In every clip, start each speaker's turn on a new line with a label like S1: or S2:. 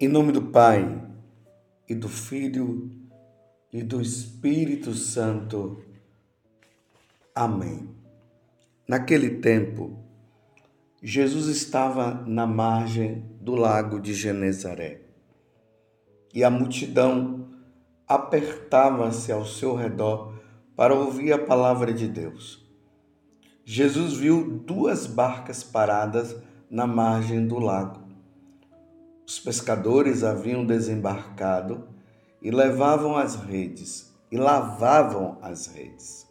S1: Em nome do Pai, e do Filho, e do Espírito Santo. Amém. Naquele tempo, Jesus estava na margem do lago de Genezaré e a multidão apertava-se ao seu redor para ouvir a palavra de Deus. Jesus viu duas barcas paradas na margem do lago os pescadores haviam desembarcado e levavam as redes e lavavam as redes.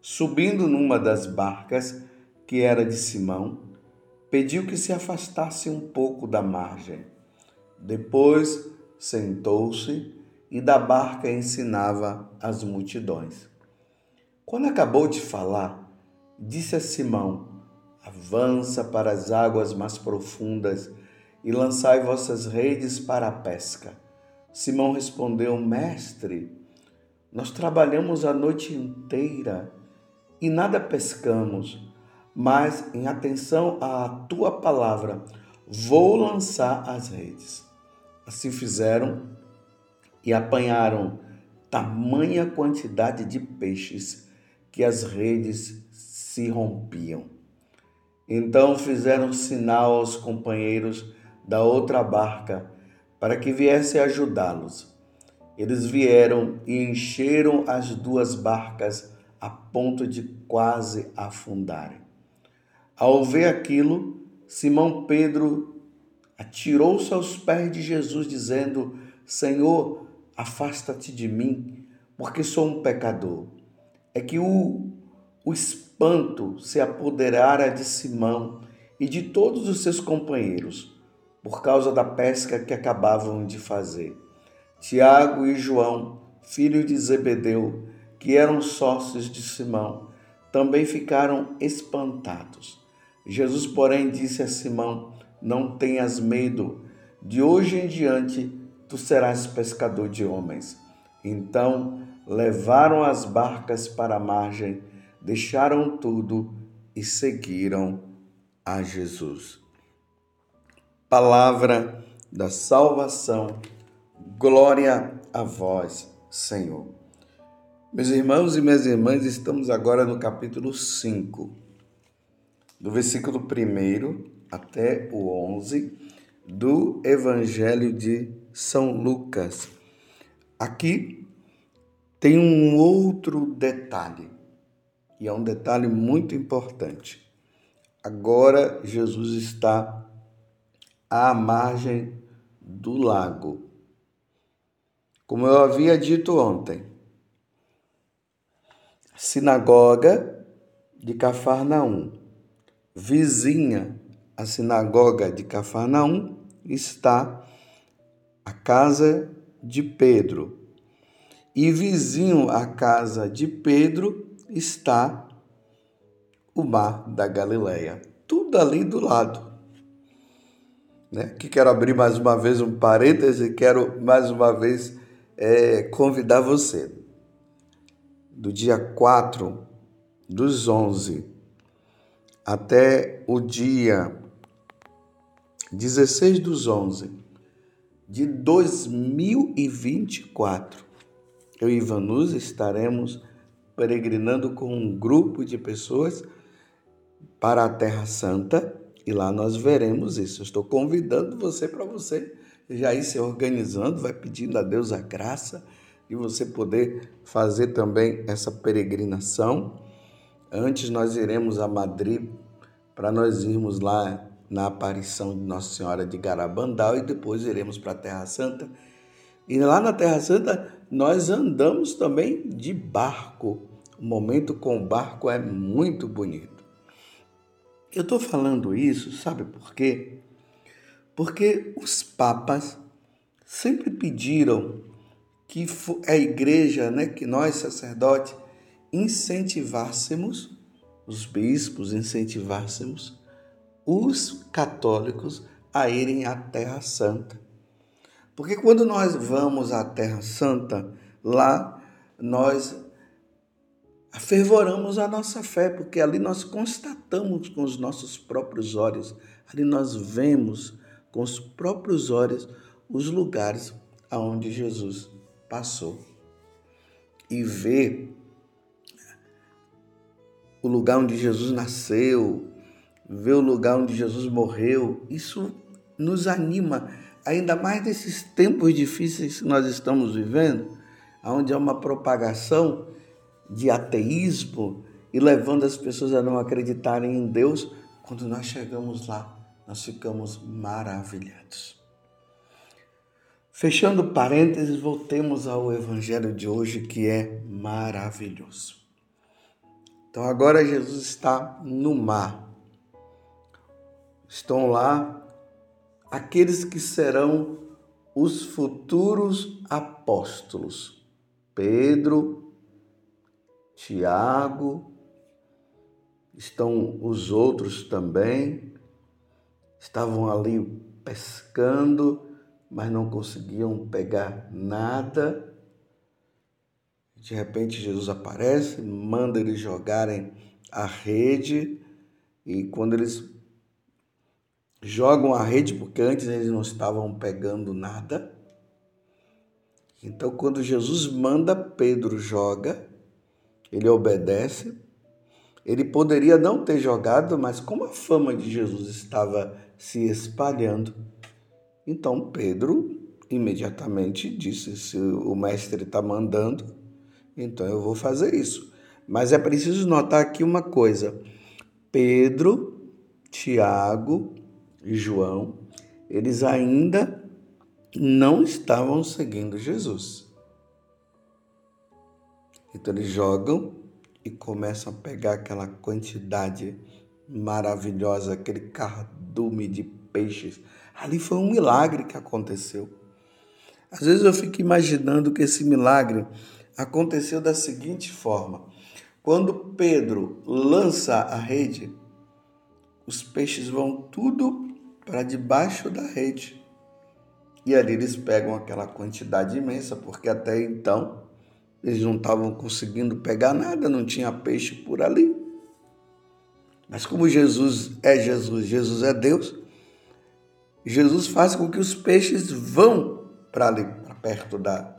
S1: Subindo numa das barcas, que era de Simão, pediu que se afastasse um pouco da margem. Depois sentou-se e da barca ensinava as multidões. Quando acabou de falar, disse a Simão: Avança para as águas mais profundas e lançai vossas redes para a pesca. Simão respondeu: Mestre, nós trabalhamos a noite inteira e nada pescamos, mas em atenção à tua palavra, vou lançar as redes. Assim fizeram e apanharam tamanha quantidade de peixes que as redes se rompiam. Então fizeram sinal aos companheiros da outra barca para que viesse ajudá-los. Eles vieram e encheram as duas barcas a ponto de quase afundarem. Ao ver aquilo, Simão Pedro atirou-se aos pés de Jesus, dizendo: Senhor, afasta-te de mim, porque sou um pecador. É que o, o espanto se apoderara de Simão e de todos os seus companheiros por causa da pesca que acabavam de fazer. Tiago e João, filhos de Zebedeu, que eram sócios de Simão, também ficaram espantados. Jesus, porém, disse a Simão: Não tenhas medo, de hoje em diante tu serás pescador de homens. Então levaram as barcas para a margem, deixaram tudo e seguiram a Jesus palavra da salvação. Glória a vós, Senhor. Meus irmãos e minhas irmãs, estamos agora no capítulo 5, do versículo 1 até o 11 do Evangelho de São Lucas. Aqui tem um outro detalhe, e é um detalhe muito importante. Agora Jesus está à margem do lago. Como eu havia dito ontem, sinagoga de Cafarnaum, vizinha à sinagoga de Cafarnaum, está a casa de Pedro. E vizinho à casa de Pedro está o mar da Galileia. Tudo ali do lado. Né? Que quero abrir mais uma vez um parêntese quero mais uma vez é, convidar você. Do dia 4 dos 11 até o dia 16 dos 11 de 2024, eu e Ivanus estaremos peregrinando com um grupo de pessoas para a Terra Santa e lá nós veremos isso. Eu estou convidando você para você já ir se organizando, vai pedindo a Deus a graça de você poder fazer também essa peregrinação. Antes nós iremos a Madrid para nós irmos lá na aparição de Nossa Senhora de Garabandal e depois iremos para a Terra Santa. E lá na Terra Santa nós andamos também de barco. O momento com o barco é muito bonito. Eu estou falando isso, sabe por quê? Porque os papas sempre pediram que a igreja, né, que nós sacerdotes incentivássemos os bispos, incentivássemos os católicos a irem à Terra Santa. Porque quando nós vamos à Terra Santa, lá nós afervoramos a nossa fé, porque ali nós constatamos com os nossos próprios olhos, ali nós vemos com os próprios olhos os lugares aonde Jesus passou. E ver o lugar onde Jesus nasceu, ver o lugar onde Jesus morreu, isso nos anima, ainda mais nesses tempos difíceis que nós estamos vivendo, onde há uma propagação de ateísmo e levando as pessoas a não acreditarem em Deus, quando nós chegamos lá, nós ficamos maravilhados. Fechando parênteses, voltemos ao evangelho de hoje que é maravilhoso. Então agora Jesus está no mar. Estão lá aqueles que serão os futuros apóstolos. Pedro, Tiago, estão os outros também. Estavam ali pescando, mas não conseguiam pegar nada. De repente Jesus aparece, manda eles jogarem a rede e quando eles jogam a rede, porque antes eles não estavam pegando nada. Então, quando Jesus manda, Pedro joga, ele obedece. Ele poderia não ter jogado, mas como a fama de Jesus estava se espalhando, então Pedro imediatamente disse: se o mestre está mandando, então eu vou fazer isso. Mas é preciso notar aqui uma coisa: Pedro, Tiago e João, eles ainda não estavam seguindo Jesus. Então eles jogam e começam a pegar aquela quantidade maravilhosa, aquele cardume de peixes. Ali foi um milagre que aconteceu. Às vezes eu fico imaginando que esse milagre aconteceu da seguinte forma: quando Pedro lança a rede, os peixes vão tudo para debaixo da rede. E ali eles pegam aquela quantidade imensa, porque até então eles não estavam conseguindo pegar nada, não tinha peixe por ali. Mas como Jesus é Jesus, Jesus é Deus, Jesus faz com que os peixes vão para ali, para perto da,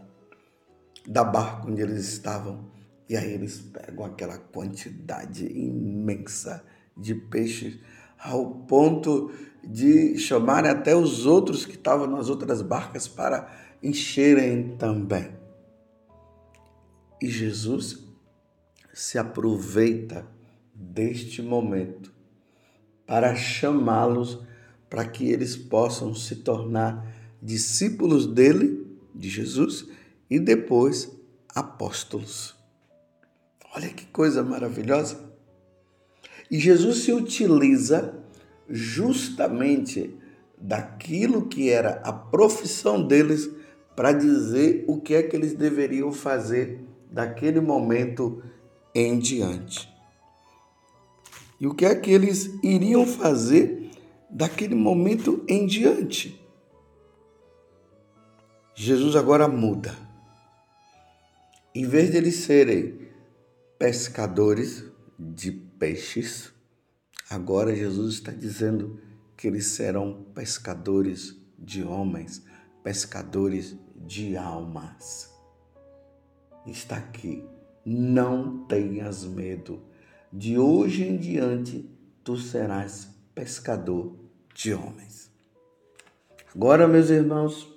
S1: da barca onde eles estavam. E aí eles pegam aquela quantidade imensa de peixes ao ponto de chamarem até os outros que estavam nas outras barcas para encherem também. E Jesus se aproveita deste momento para chamá-los para que eles possam se tornar discípulos dele, de Jesus, e depois apóstolos. Olha que coisa maravilhosa. E Jesus se utiliza justamente daquilo que era a profissão deles para dizer o que é que eles deveriam fazer daquele momento em diante. E o que é que eles iriam fazer daquele momento em diante? Jesus agora muda. Em vez de eles serem pescadores de peixes, agora Jesus está dizendo que eles serão pescadores de homens, pescadores de almas. Está aqui. Não tenhas medo. De hoje em diante tu serás pescador de homens. Agora, meus irmãos,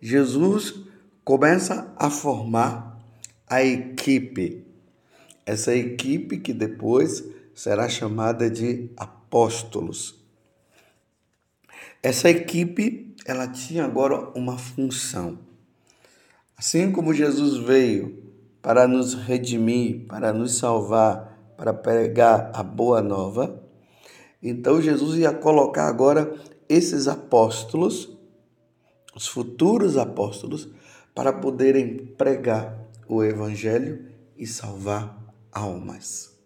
S1: Jesus começa a formar a equipe. Essa equipe que depois será chamada de apóstolos. Essa equipe, ela tinha agora uma função. Assim como Jesus veio para nos redimir, para nos salvar, para pregar a boa nova, então Jesus ia colocar agora esses apóstolos, os futuros apóstolos, para poderem pregar o Evangelho e salvar almas.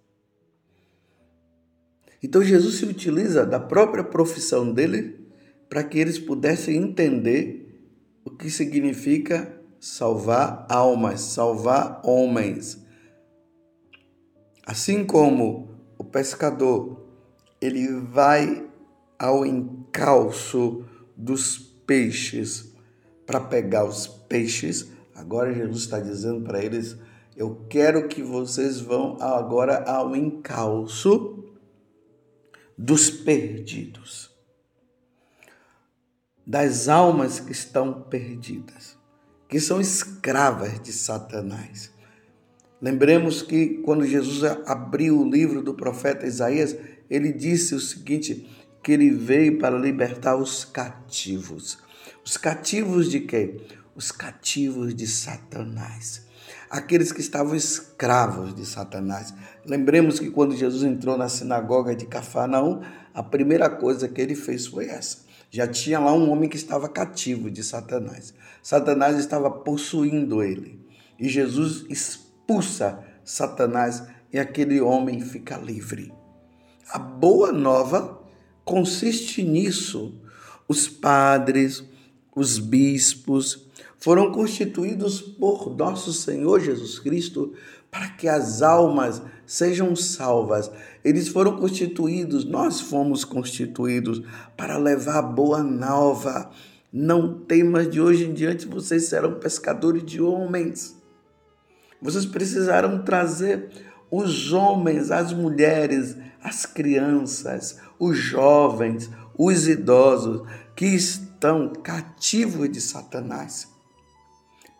S1: Então Jesus se utiliza da própria profissão dele para que eles pudessem entender o que significa salvar almas, salvar homens. Assim como o pescador ele vai ao encalço dos peixes para pegar os peixes, agora Jesus está dizendo para eles: Eu quero que vocês vão agora ao encalço dos perdidos, das almas que estão perdidas, que são escravas de Satanás. Lembremos que quando Jesus abriu o livro do profeta Isaías, ele disse o seguinte: que ele veio para libertar os cativos. Os cativos de quem? Os cativos de Satanás. Aqueles que estavam escravos de Satanás. Lembremos que quando Jesus entrou na sinagoga de Cafarnaum, a primeira coisa que ele fez foi essa. Já tinha lá um homem que estava cativo de Satanás. Satanás estava possuindo ele. E Jesus expulsa Satanás e aquele homem fica livre. A boa nova consiste nisso. Os padres, os bispos foram constituídos por nosso Senhor Jesus Cristo para que as almas sejam salvas. Eles foram constituídos, nós fomos constituídos para levar a boa nova. Não temas de hoje em diante, vocês serão pescadores de homens. Vocês precisarão trazer os homens, as mulheres, as crianças, os jovens, os idosos que estão cativos de Satanás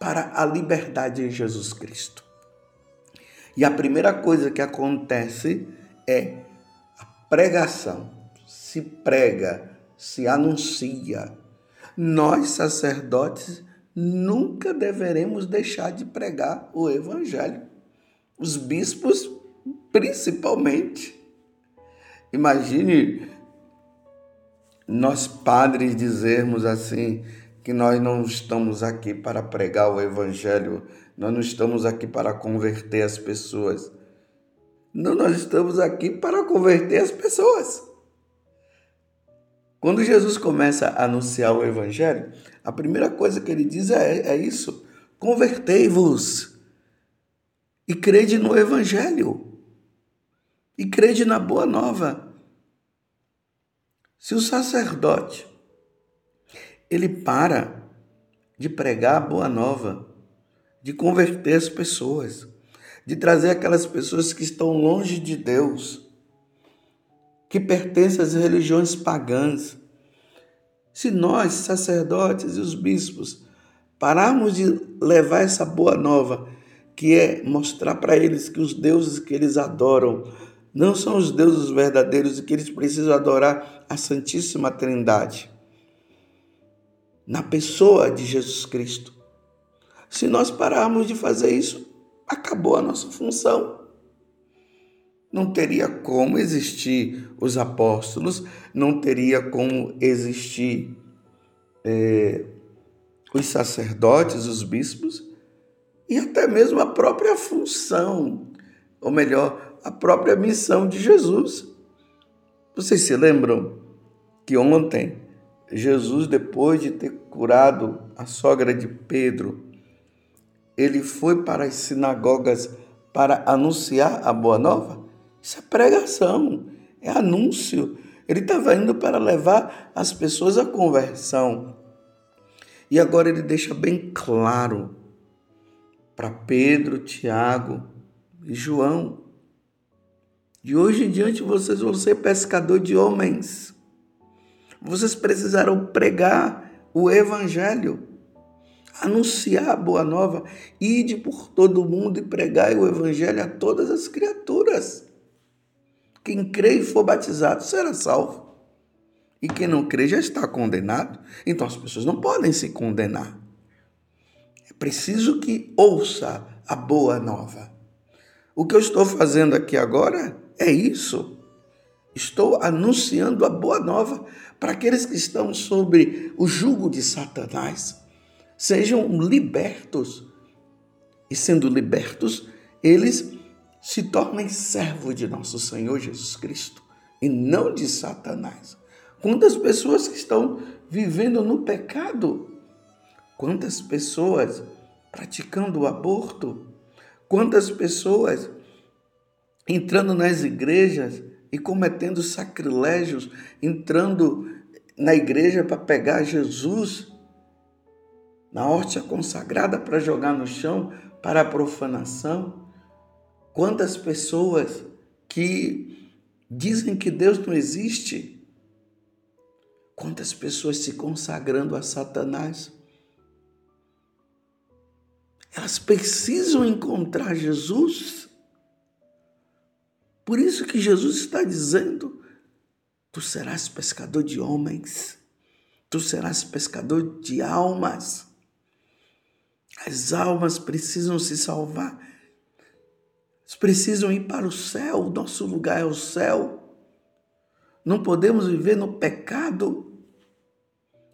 S1: para a liberdade em Jesus Cristo. E a primeira coisa que acontece é a pregação. Se prega, se anuncia. Nós, sacerdotes, nunca deveremos deixar de pregar o Evangelho. Os bispos, principalmente. Imagine nós padres dizermos assim que nós não estamos aqui para pregar o evangelho, nós não estamos aqui para converter as pessoas. Não, nós estamos aqui para converter as pessoas. Quando Jesus começa a anunciar o evangelho, a primeira coisa que ele diz é, é isso: convertei-vos e crede no evangelho e crede na boa nova. Se o sacerdote ele para de pregar a boa nova, de converter as pessoas, de trazer aquelas pessoas que estão longe de Deus, que pertencem às religiões pagãs. Se nós, sacerdotes e os bispos, pararmos de levar essa boa nova, que é mostrar para eles que os deuses que eles adoram não são os deuses verdadeiros e que eles precisam adorar a Santíssima Trindade na pessoa de Jesus Cristo. Se nós pararmos de fazer isso, acabou a nossa função. Não teria como existir os apóstolos, não teria como existir é, os sacerdotes, os bispos, e até mesmo a própria função, ou melhor, a própria missão de Jesus. Vocês se lembram que ontem Jesus, depois de ter curado a sogra de Pedro, ele foi para as sinagogas para anunciar a boa nova? Isso é pregação, é anúncio. Ele estava indo para levar as pessoas à conversão. E agora ele deixa bem claro para Pedro, Tiago e João de hoje em diante vocês vão ser pescador de homens. Vocês precisarão pregar o evangelho, anunciar a boa nova, ide por todo o mundo e pregai o evangelho a todas as criaturas. Quem crê e for batizado será salvo. E quem não crê já está condenado. Então as pessoas não podem se condenar. É preciso que ouça a boa nova. O que eu estou fazendo aqui agora é isso. Estou anunciando a boa nova para aqueles que estão sobre o jugo de Satanás. Sejam libertos. E sendo libertos, eles se tornem servos de nosso Senhor Jesus Cristo e não de Satanás. Quantas pessoas que estão vivendo no pecado? Quantas pessoas praticando o aborto? Quantas pessoas entrando nas igrejas e cometendo sacrilégios, entrando na igreja para pegar Jesus na hóstia consagrada para jogar no chão para a profanação? Quantas pessoas que dizem que Deus não existe? Quantas pessoas se consagrando a Satanás? Elas precisam encontrar Jesus. Por isso que Jesus está dizendo: Tu serás pescador de homens, tu serás pescador de almas. As almas precisam se salvar. Precisam ir para o céu. O nosso lugar é o céu. Não podemos viver no pecado.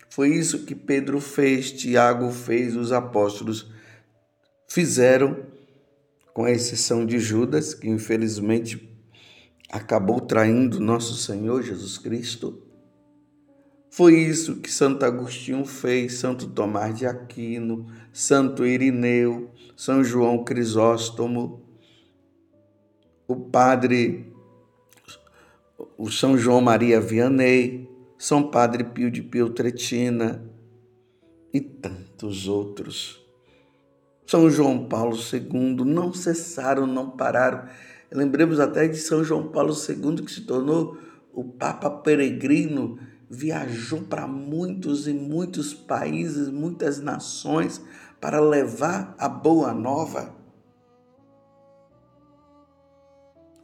S1: Foi isso que Pedro fez, Tiago fez, os apóstolos fizeram, com a exceção de Judas, que infelizmente acabou traindo nosso Senhor Jesus Cristo. Foi isso que Santo Agostinho fez, Santo Tomás de Aquino, Santo Irineu, São João Crisóstomo, o Padre, o São João Maria Vianney, São Padre Pio de Pietretina e tantos outros. São João Paulo II não cessaram, não pararam. Lembremos até de São João Paulo II, que se tornou o Papa peregrino viajou para muitos e muitos países, muitas nações para levar a boa nova.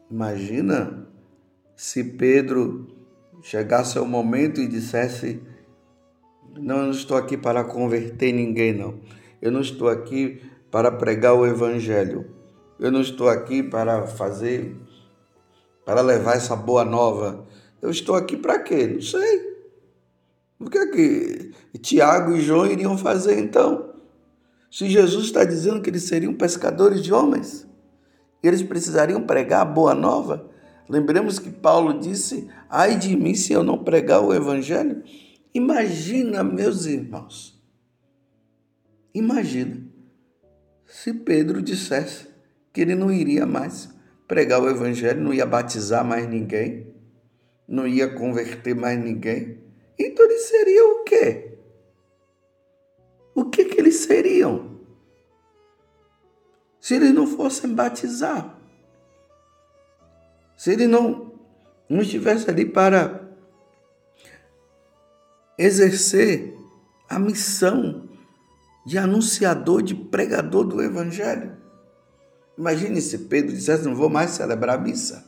S1: Imagina se Pedro chegasse ao momento e dissesse: Não, eu não estou aqui para converter ninguém, não. Eu não estou aqui para pregar o Evangelho. Eu não estou aqui para fazer, para levar essa boa nova. Eu estou aqui para quê? Não sei. O que é que Tiago e João iriam fazer então? Se Jesus está dizendo que eles seriam pescadores de homens, eles precisariam pregar a boa nova. Lembremos que Paulo disse: Ai de mim se eu não pregar o evangelho. Imagina, meus irmãos, imagina se Pedro dissesse que ele não iria mais pregar o evangelho, não ia batizar mais ninguém, não ia converter mais ninguém então eles seriam o quê? O que, que eles seriam? Se eles não fossem batizar, se ele não, não estivesse ali para exercer a missão de anunciador, de pregador do Evangelho. Imagine se Pedro dissesse: Não vou mais celebrar a missa,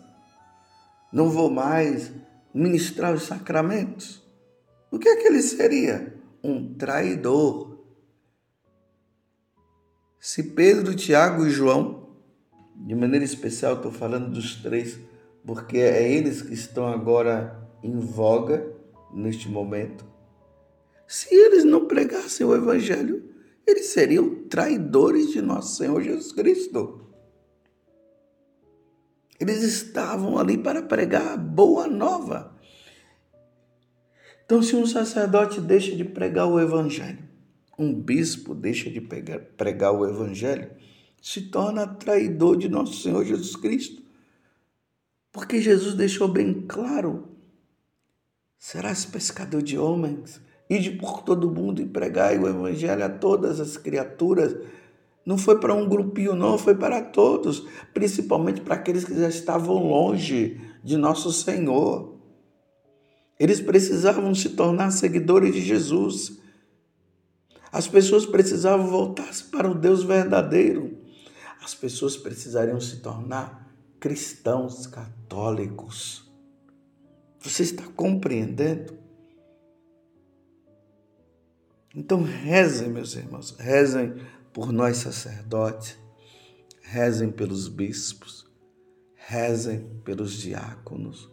S1: não vou mais ministrar os sacramentos. O que é que ele seria? Um traidor. Se Pedro, Tiago e João, de maneira especial estou falando dos três, porque é eles que estão agora em voga neste momento. Se eles não pregassem o Evangelho, eles seriam traidores de nosso Senhor Jesus Cristo. Eles estavam ali para pregar a boa nova. Então, se um sacerdote deixa de pregar o evangelho, um bispo deixa de pregar o evangelho, se torna traidor de nosso Senhor Jesus Cristo. Porque Jesus deixou bem claro: serás pescador de homens, ide por todo mundo e pregai o evangelho a todas as criaturas. Não foi para um grupinho, não, foi para todos, principalmente para aqueles que já estavam longe de nosso Senhor. Eles precisavam se tornar seguidores de Jesus. As pessoas precisavam voltar-se para o Deus verdadeiro. As pessoas precisariam se tornar cristãos católicos. Você está compreendendo? Então rezem, meus irmãos, rezem por nós sacerdotes, rezem pelos bispos, rezem pelos diáconos,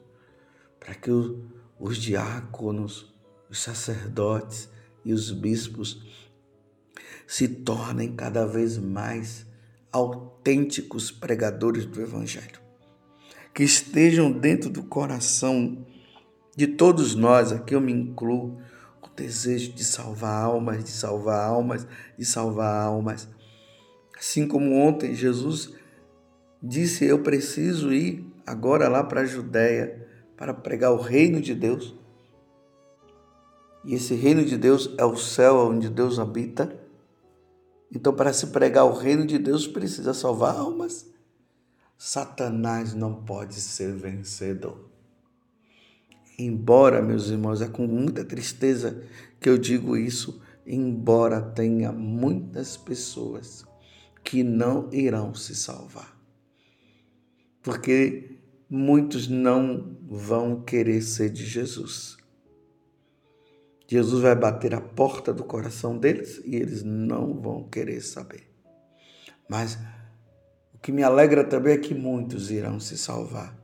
S1: para que o os diáconos, os sacerdotes e os bispos se tornem cada vez mais autênticos pregadores do Evangelho, que estejam dentro do coração de todos nós, aqui eu me incluo, o desejo de salvar almas, de salvar almas, de salvar almas. Assim como ontem Jesus disse: Eu preciso ir agora lá para a Judéia para pregar o reino de Deus. E esse reino de Deus é o céu onde Deus habita. Então, para se pregar o reino de Deus, precisa salvar almas. Satanás não pode ser vencedor. Embora, meus irmãos, é com muita tristeza que eu digo isso, embora tenha muitas pessoas que não irão se salvar. Porque muitos não vão querer ser de Jesus. Jesus vai bater a porta do coração deles e eles não vão querer saber. Mas o que me alegra também é que muitos irão se salvar.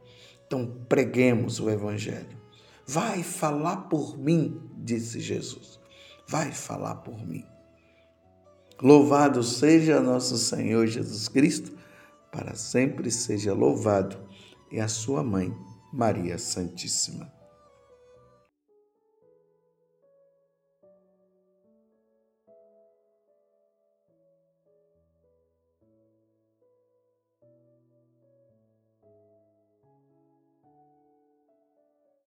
S1: Então preguemos o Evangelho. Vai falar por mim, disse Jesus. Vai falar por mim. Louvado seja nosso Senhor Jesus Cristo, para sempre seja louvado, e a sua mãe, Maria Santíssima.